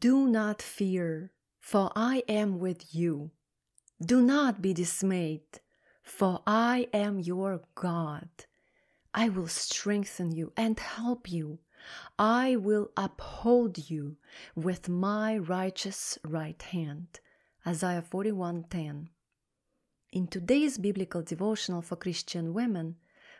Do not fear, for I am with you. Do not be dismayed, for I am your God. I will strengthen you and help you. I will uphold you with my righteous right hand. Isaiah 41:10. In today's biblical devotional for Christian women,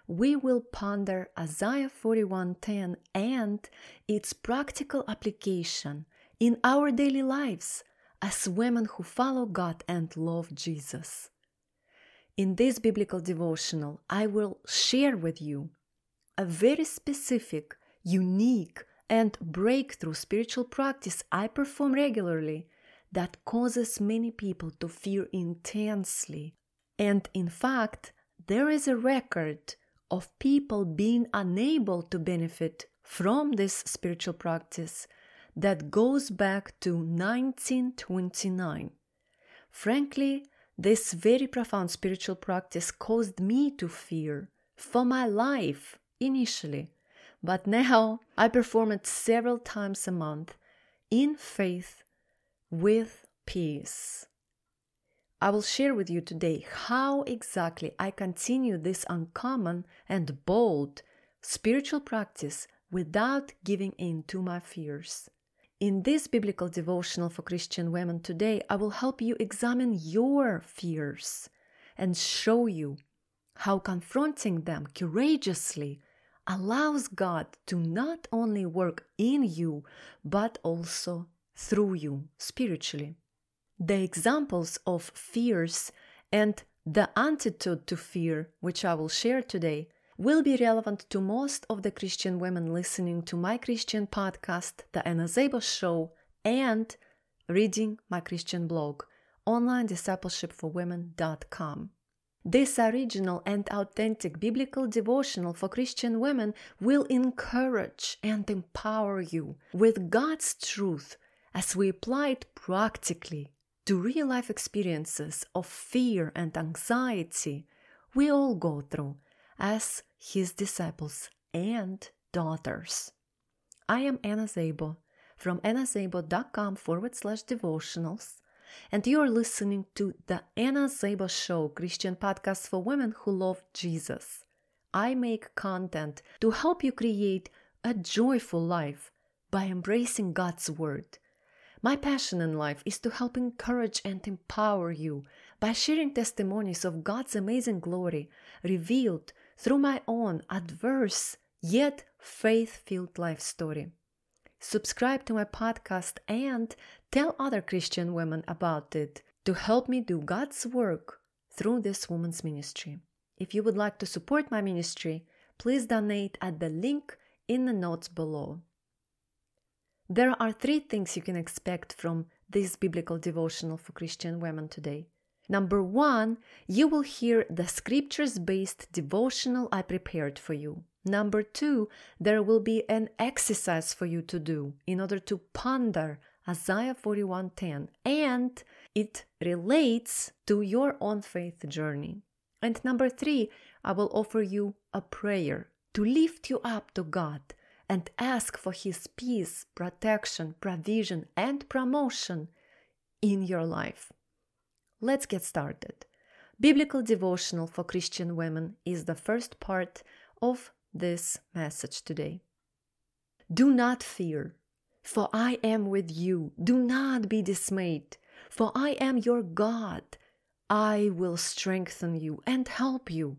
we will ponder Isaiah 41:10 and its practical application in our daily lives as women who follow God and love Jesus. In this biblical devotional, I will share with you a very specific, unique, and breakthrough spiritual practice I perform regularly that causes many people to fear intensely. And in fact, there is a record of people being unable to benefit from this spiritual practice that goes back to 1929. Frankly, this very profound spiritual practice caused me to fear for my life initially, but now I perform it several times a month in faith with peace. I will share with you today how exactly I continue this uncommon and bold spiritual practice without giving in to my fears. In this biblical devotional for Christian women today, I will help you examine your fears and show you how confronting them courageously allows God to not only work in you, but also through you spiritually. The examples of fears and the antidote to fear, which I will share today, will be relevant to most of the Christian women listening to my Christian podcast, The Anna Szabo Show, and reading my Christian blog, onlinediscipleshipforwomen.com. This original and authentic biblical devotional for Christian women will encourage and empower you with God's truth as we apply it practically to real life experiences of fear and anxiety we all go through as his disciples and daughters. I am Anna Szabo from annaszabo.com forward slash devotionals, and you are listening to the Anna Szabo Show Christian podcast for women who love Jesus. I make content to help you create a joyful life by embracing God's Word. My passion in life is to help encourage and empower you by sharing testimonies of God's amazing glory revealed through my own adverse yet faith filled life story. Subscribe to my podcast and tell other Christian women about it to help me do God's work through this woman's ministry. If you would like to support my ministry, please donate at the link in the notes below. There are three things you can expect from this biblical devotional for Christian women today. Number one, you will hear the scriptures based devotional I prepared for you. Number two, there will be an exercise for you to do in order to ponder Isaiah 41:10 and it relates to your own faith journey. And number 3, I will offer you a prayer to lift you up to God and ask for his peace, protection, provision and promotion in your life. Let's get started. Biblical devotional for Christian women is the first part of this message today. Do not fear, for I am with you. Do not be dismayed, for I am your God. I will strengthen you and help you.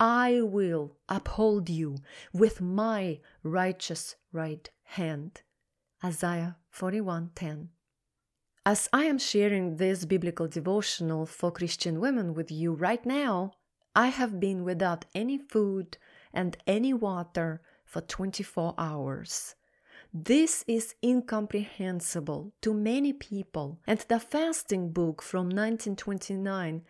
I will uphold you with my righteous right hand. Isaiah 41:10 as I am sharing this biblical devotional for Christian women with you right now, I have been without any food and any water for 24 hours. This is incomprehensible to many people, and the fasting book from 1929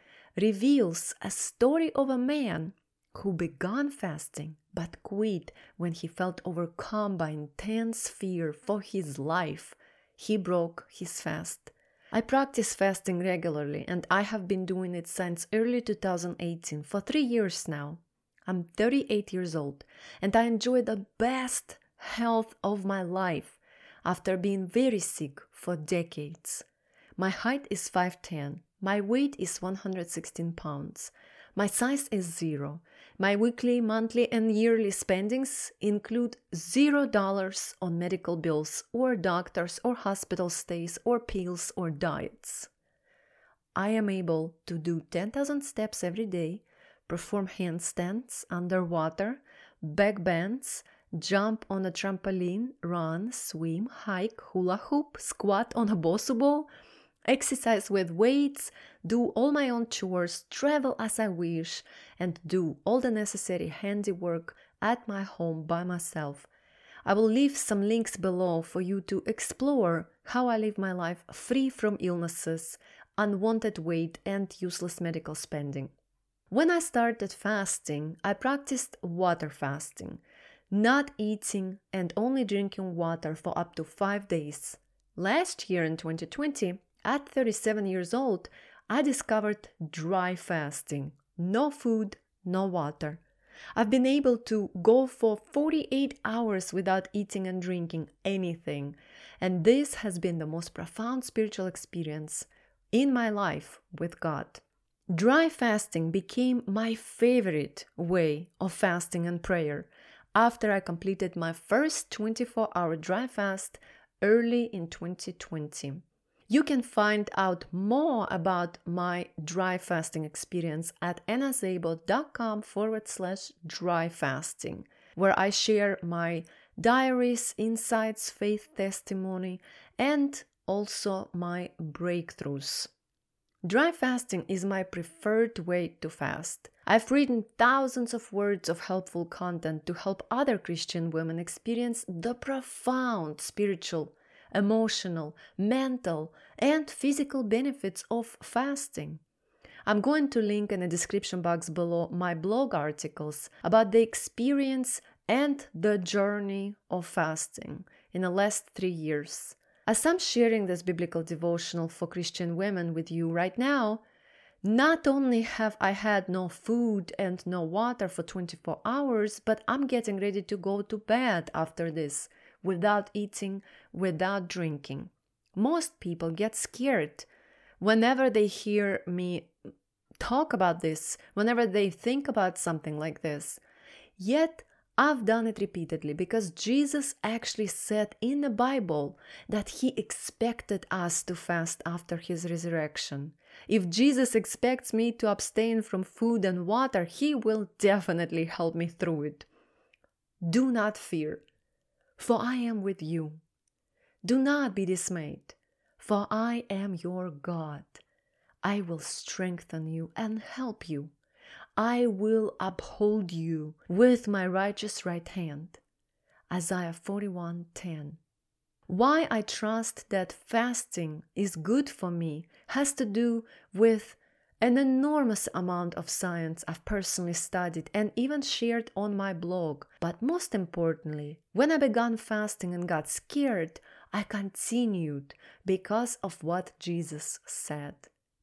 reveals a story of a man who began fasting but quit when he felt overcome by intense fear for his life he broke his fast. I practice fasting regularly and I have been doing it since early 2018 for three years now. I'm 38 years old and I enjoy the best health of my life. after being very sick for decades. My height is 5'10. My weight is 116 pounds. My size is zero. My weekly, monthly, and yearly spendings include zero dollars on medical bills or doctors or hospital stays or pills or diets. I am able to do 10,000 steps every day, perform handstands underwater, back bends, jump on a trampoline, run, swim, hike, hula hoop, squat on a bosu ball, exercise with weights, do all my own chores, travel as I wish, and do all the necessary handiwork at my home by myself. I will leave some links below for you to explore how I live my life free from illnesses, unwanted weight, and useless medical spending. When I started fasting, I practiced water fasting, not eating and only drinking water for up to five days. Last year in 2020, at 37 years old, I discovered dry fasting no food, no water. I've been able to go for 48 hours without eating and drinking anything, and this has been the most profound spiritual experience in my life with God. Dry fasting became my favorite way of fasting and prayer after I completed my first 24 hour dry fast early in 2020. You can find out more about my dry fasting experience at annaszabo.com forward slash dry fasting, where I share my diaries, insights, faith testimony, and also my breakthroughs. Dry fasting is my preferred way to fast. I've written thousands of words of helpful content to help other Christian women experience the profound spiritual emotional, mental, and physical benefits of fasting. I'm going to link in the description box below my blog articles about the experience and the journey of fasting in the last three years. As I'm sharing this biblical devotional for Christian women with you right now, not only have I had no food and no water for 24 hours, but I'm getting ready to go to bed after this without eating, without drinking. Most people get scared whenever they hear me talk about this, whenever they think about something like this. Yet, I've done it repeatedly because Jesus actually said in the Bible that he expected us to fast after his resurrection. If Jesus expects me to abstain from food and water, he will definitely help me through it. Do not fear for I am with you. Do not be dismayed, for I am your God. I will strengthen you and help you. I will uphold you with my righteous right hand. Isaiah 41:10. Why I trust that fasting is good for me has to do with an enormous amount of science I've personally studied and even shared on my blog. But most importantly, when I began fasting and got scared, I continued because of what Jesus said.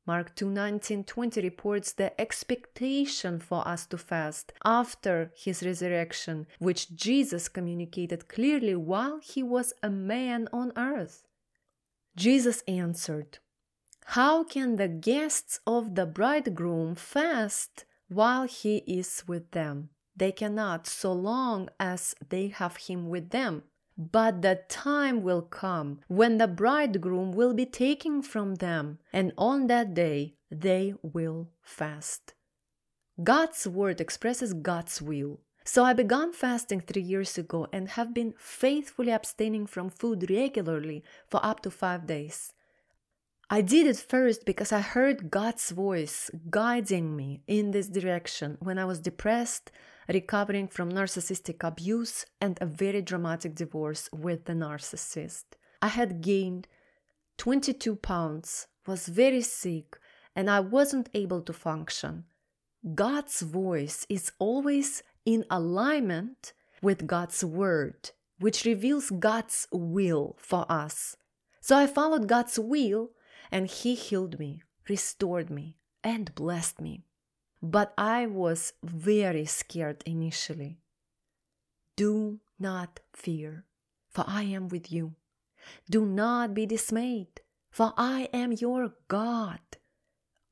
Mark 2 19 20 reports the expectation for us to fast after his resurrection, which Jesus communicated clearly while he was a man on earth. Jesus answered, how can the guests of the bridegroom fast while he is with them? They cannot, so long as they have him with them. But the time will come when the bridegroom will be taken from them, and on that day they will fast. God's word expresses God's will. So I began fasting three years ago and have been faithfully abstaining from food regularly for up to five days. I did it first because I heard God's voice guiding me in this direction when I was depressed, recovering from narcissistic abuse and a very dramatic divorce with the narcissist. I had gained 22 pounds, was very sick, and I wasn't able to function. God's voice is always in alignment with God's word, which reveals God's will for us. So I followed God's will and He healed me, restored me, and blessed me. But I was very scared initially. Do not fear, for I am with you. Do not be dismayed, for I am your God.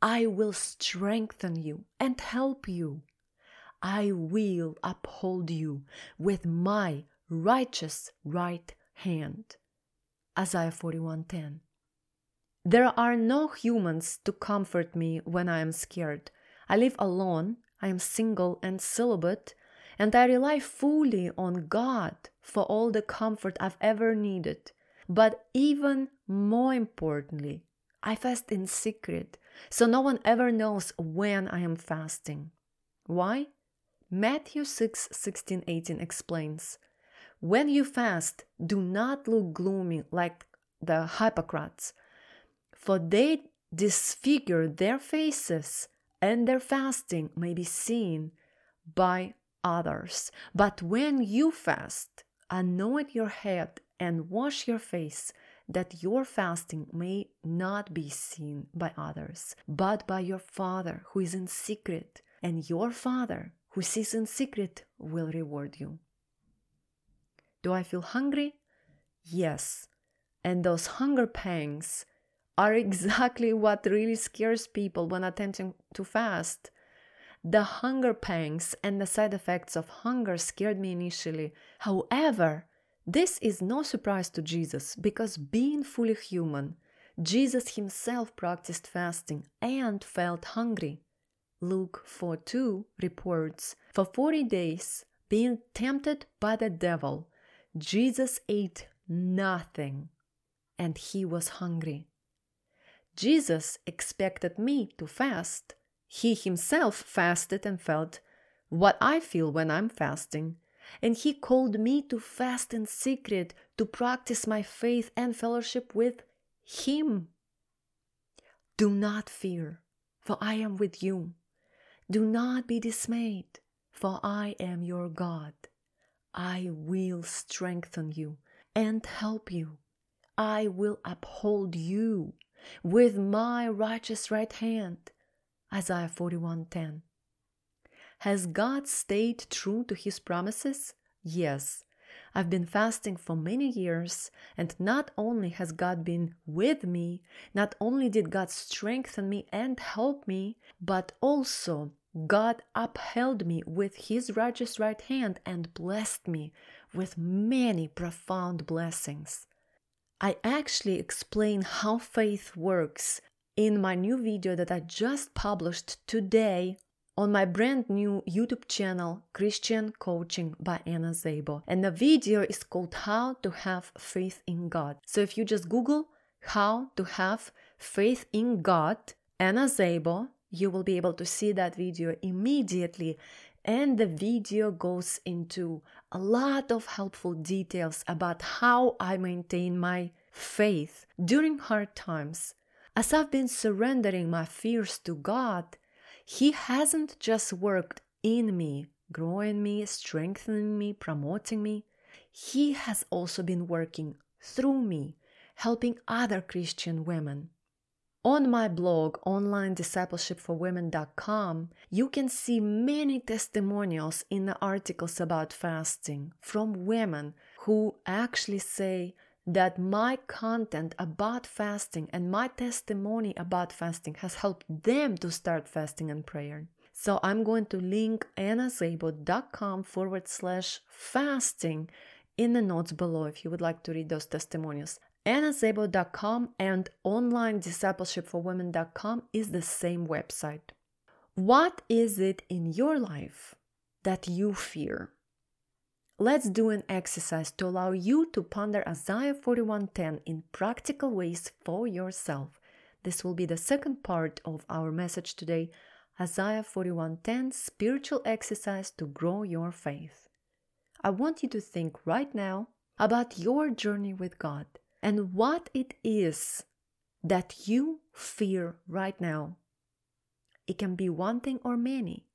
I will strengthen you and help you. I will uphold you with my righteous right hand. Isaiah 41:10. There are no humans to comfort me when I am scared. I live alone, I am single and celibate, and I rely fully on God for all the comfort I've ever needed. But even more importantly, I fast in secret, so no one ever knows when I am fasting. Why? Matthew 6 16 18 explains When you fast, do not look gloomy like the hypocrites, for they disfigure their faces, and their fasting may be seen by others. But when you fast, anoint your head and wash your face, that your fasting may not be seen by others, but by your Father who is in secret, and your Father who sees in secret will reward you. Do I feel hungry? Yes. And those hunger pangs are exactly what really scares people when attempting to fast. The hunger pangs and the side effects of hunger scared me initially. However, this is no surprise to Jesus because being fully human, Jesus himself practiced fasting and felt hungry. Luke 4 2 reports, For 40 days, being tempted by the devil, Jesus ate nothing and he was hungry. Jesus expected me to fast. He himself fasted and felt what I feel when I'm fasting. And he called me to fast in secret to practice my faith and fellowship with him. Do not fear, for I am with you. Do not be dismayed, for I am your God. I will strengthen you and help you. I will uphold you with my righteous right hand. Isaiah 41:10. Has God stayed true to his promises? Yes. I've been fasting for many years, and not only has God been with me, not only did God strengthen me and help me, but also God upheld me with his righteous right hand and blessed me with many profound blessings. I actually explain how faith works in my new video that I just published today on my brand new YouTube channel, Christian Coaching by Anna Szabo. And the video is called How to Have Faith in God. So if you just Google How to Have Faith in God, Anna Szabo, you will be able to see that video immediately and the video goes into a lot of helpful details about how I maintain my faith during hard times. As I've been surrendering my fears to God, He hasn't just worked in me, growing me, strengthening me, promoting me. He has also been working through me, helping other Christian women. On my blog, onlinediscipleshipforwomen.com, you can see many testimonials in the articles about fasting from women who actually say that my content about fasting and my testimony about fasting has helped them to start fasting and prayer. So I'm going to link annaszabo.com forward slash fasting in the notes below if you would like to read those testimonials annaszabo.com and onlinediscipleshipforwomen.com is the same website. What is it in your life that you fear? Let's do an exercise to allow you to ponder Isaiah 41:10 in practical ways for yourself. This will be the second part of our message today, Isaiah 41:10 spiritual exercise to grow your faith. I want you to think right now about your journey with God and what it is that you fear right now. It can be one thing or many.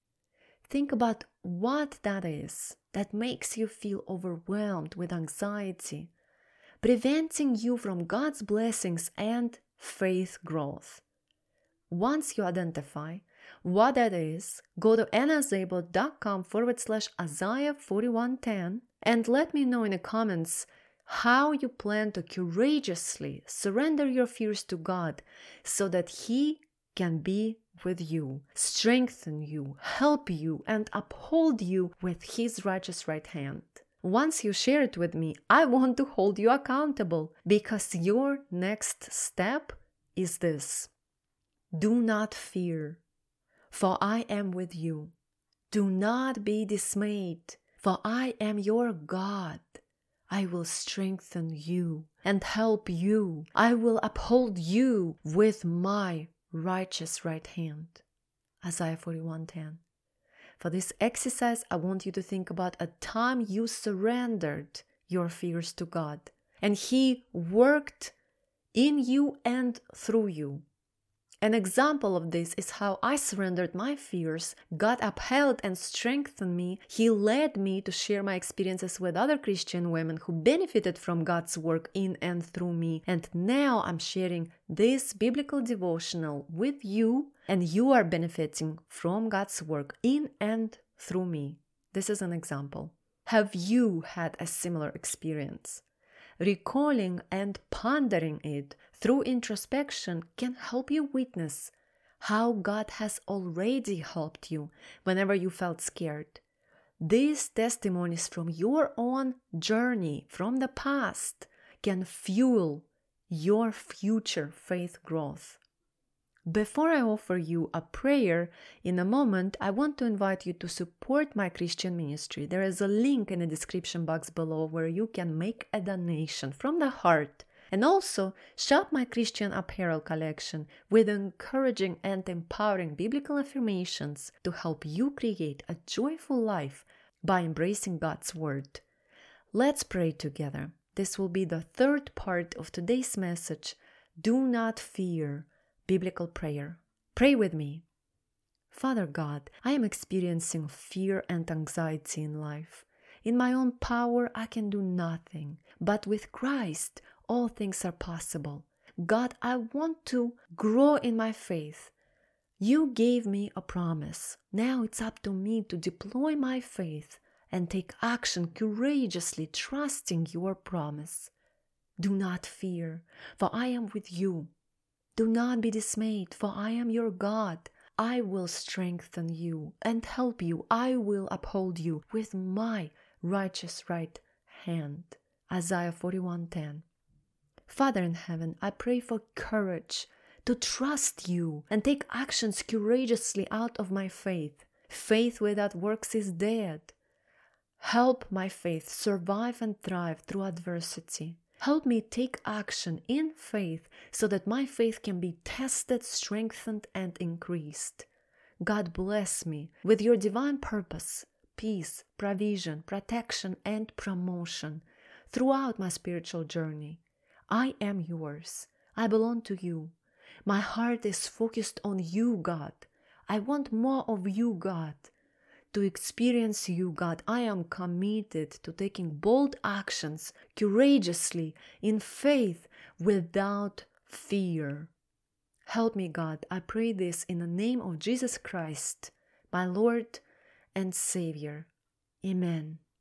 Think about what that is that makes you feel overwhelmed with anxiety, preventing you from God's blessings and faith growth. Once you identify what that is, go to annaszabo.com forward slash Isaiah 4110 and let me know in the comments how you plan to courageously surrender your fears to God so that He can be with you, strengthen you, help you, and uphold you with His righteous right hand. Once you share it with me, I want to hold you accountable because your next step is this Do not fear, for I am with you. Do not be dismayed, for I am your God. I will strengthen you and help you. I will uphold you with my righteous right hand. Isaiah 41:10. For this exercise, I want you to think about a time you surrendered your fears to God and He worked in you and through you. An example of this is how I surrendered my fears. God upheld and strengthened me. He led me to share my experiences with other Christian women who benefited from God's work in and through me. And now I'm sharing this biblical devotional with you, and you are benefiting from God's work in and through me. This is an example. Have you had a similar experience? Recalling and pondering it through introspection can help you witness how God has already helped you whenever you felt scared. These testimonies from your own journey from the past can fuel your future faith growth. Before I offer you a prayer in a moment, I want to invite you to support my Christian ministry. There is a link in the description box below where you can make a donation from the heart and also shop my Christian apparel collection with encouraging and empowering biblical affirmations to help you create a joyful life by embracing God's Word. Let's pray together. This will be the third part of today's message. Do not fear biblical prayer. Pray with me. Father God, I am experiencing fear and anxiety in life. In my own power, I can do nothing, but with Christ, all things are possible. God, I want to grow in my faith. You gave me a promise. Now it's up to me to deploy my faith and take action courageously, trusting your promise. Do not fear, for I am with you. Do not be dismayed, for I am your God. I will strengthen you and help you. I will uphold you with my righteous right hand. Isaiah 41:10. Father in heaven, I pray for courage to trust you and take actions courageously out of my faith. Faith without works is dead. Help my faith survive and thrive through adversity. Help me take action in faith so that my faith can be tested, strengthened, and increased. God bless me with your divine purpose, peace, provision, protection, and promotion throughout my spiritual journey. I am yours. I belong to you. My heart is focused on you, God. I want more of you, God to experience you, God. I am committed to taking bold actions courageously in faith without fear. Help me, God. I pray this in the name of Jesus Christ, my Lord and Savior. Amen.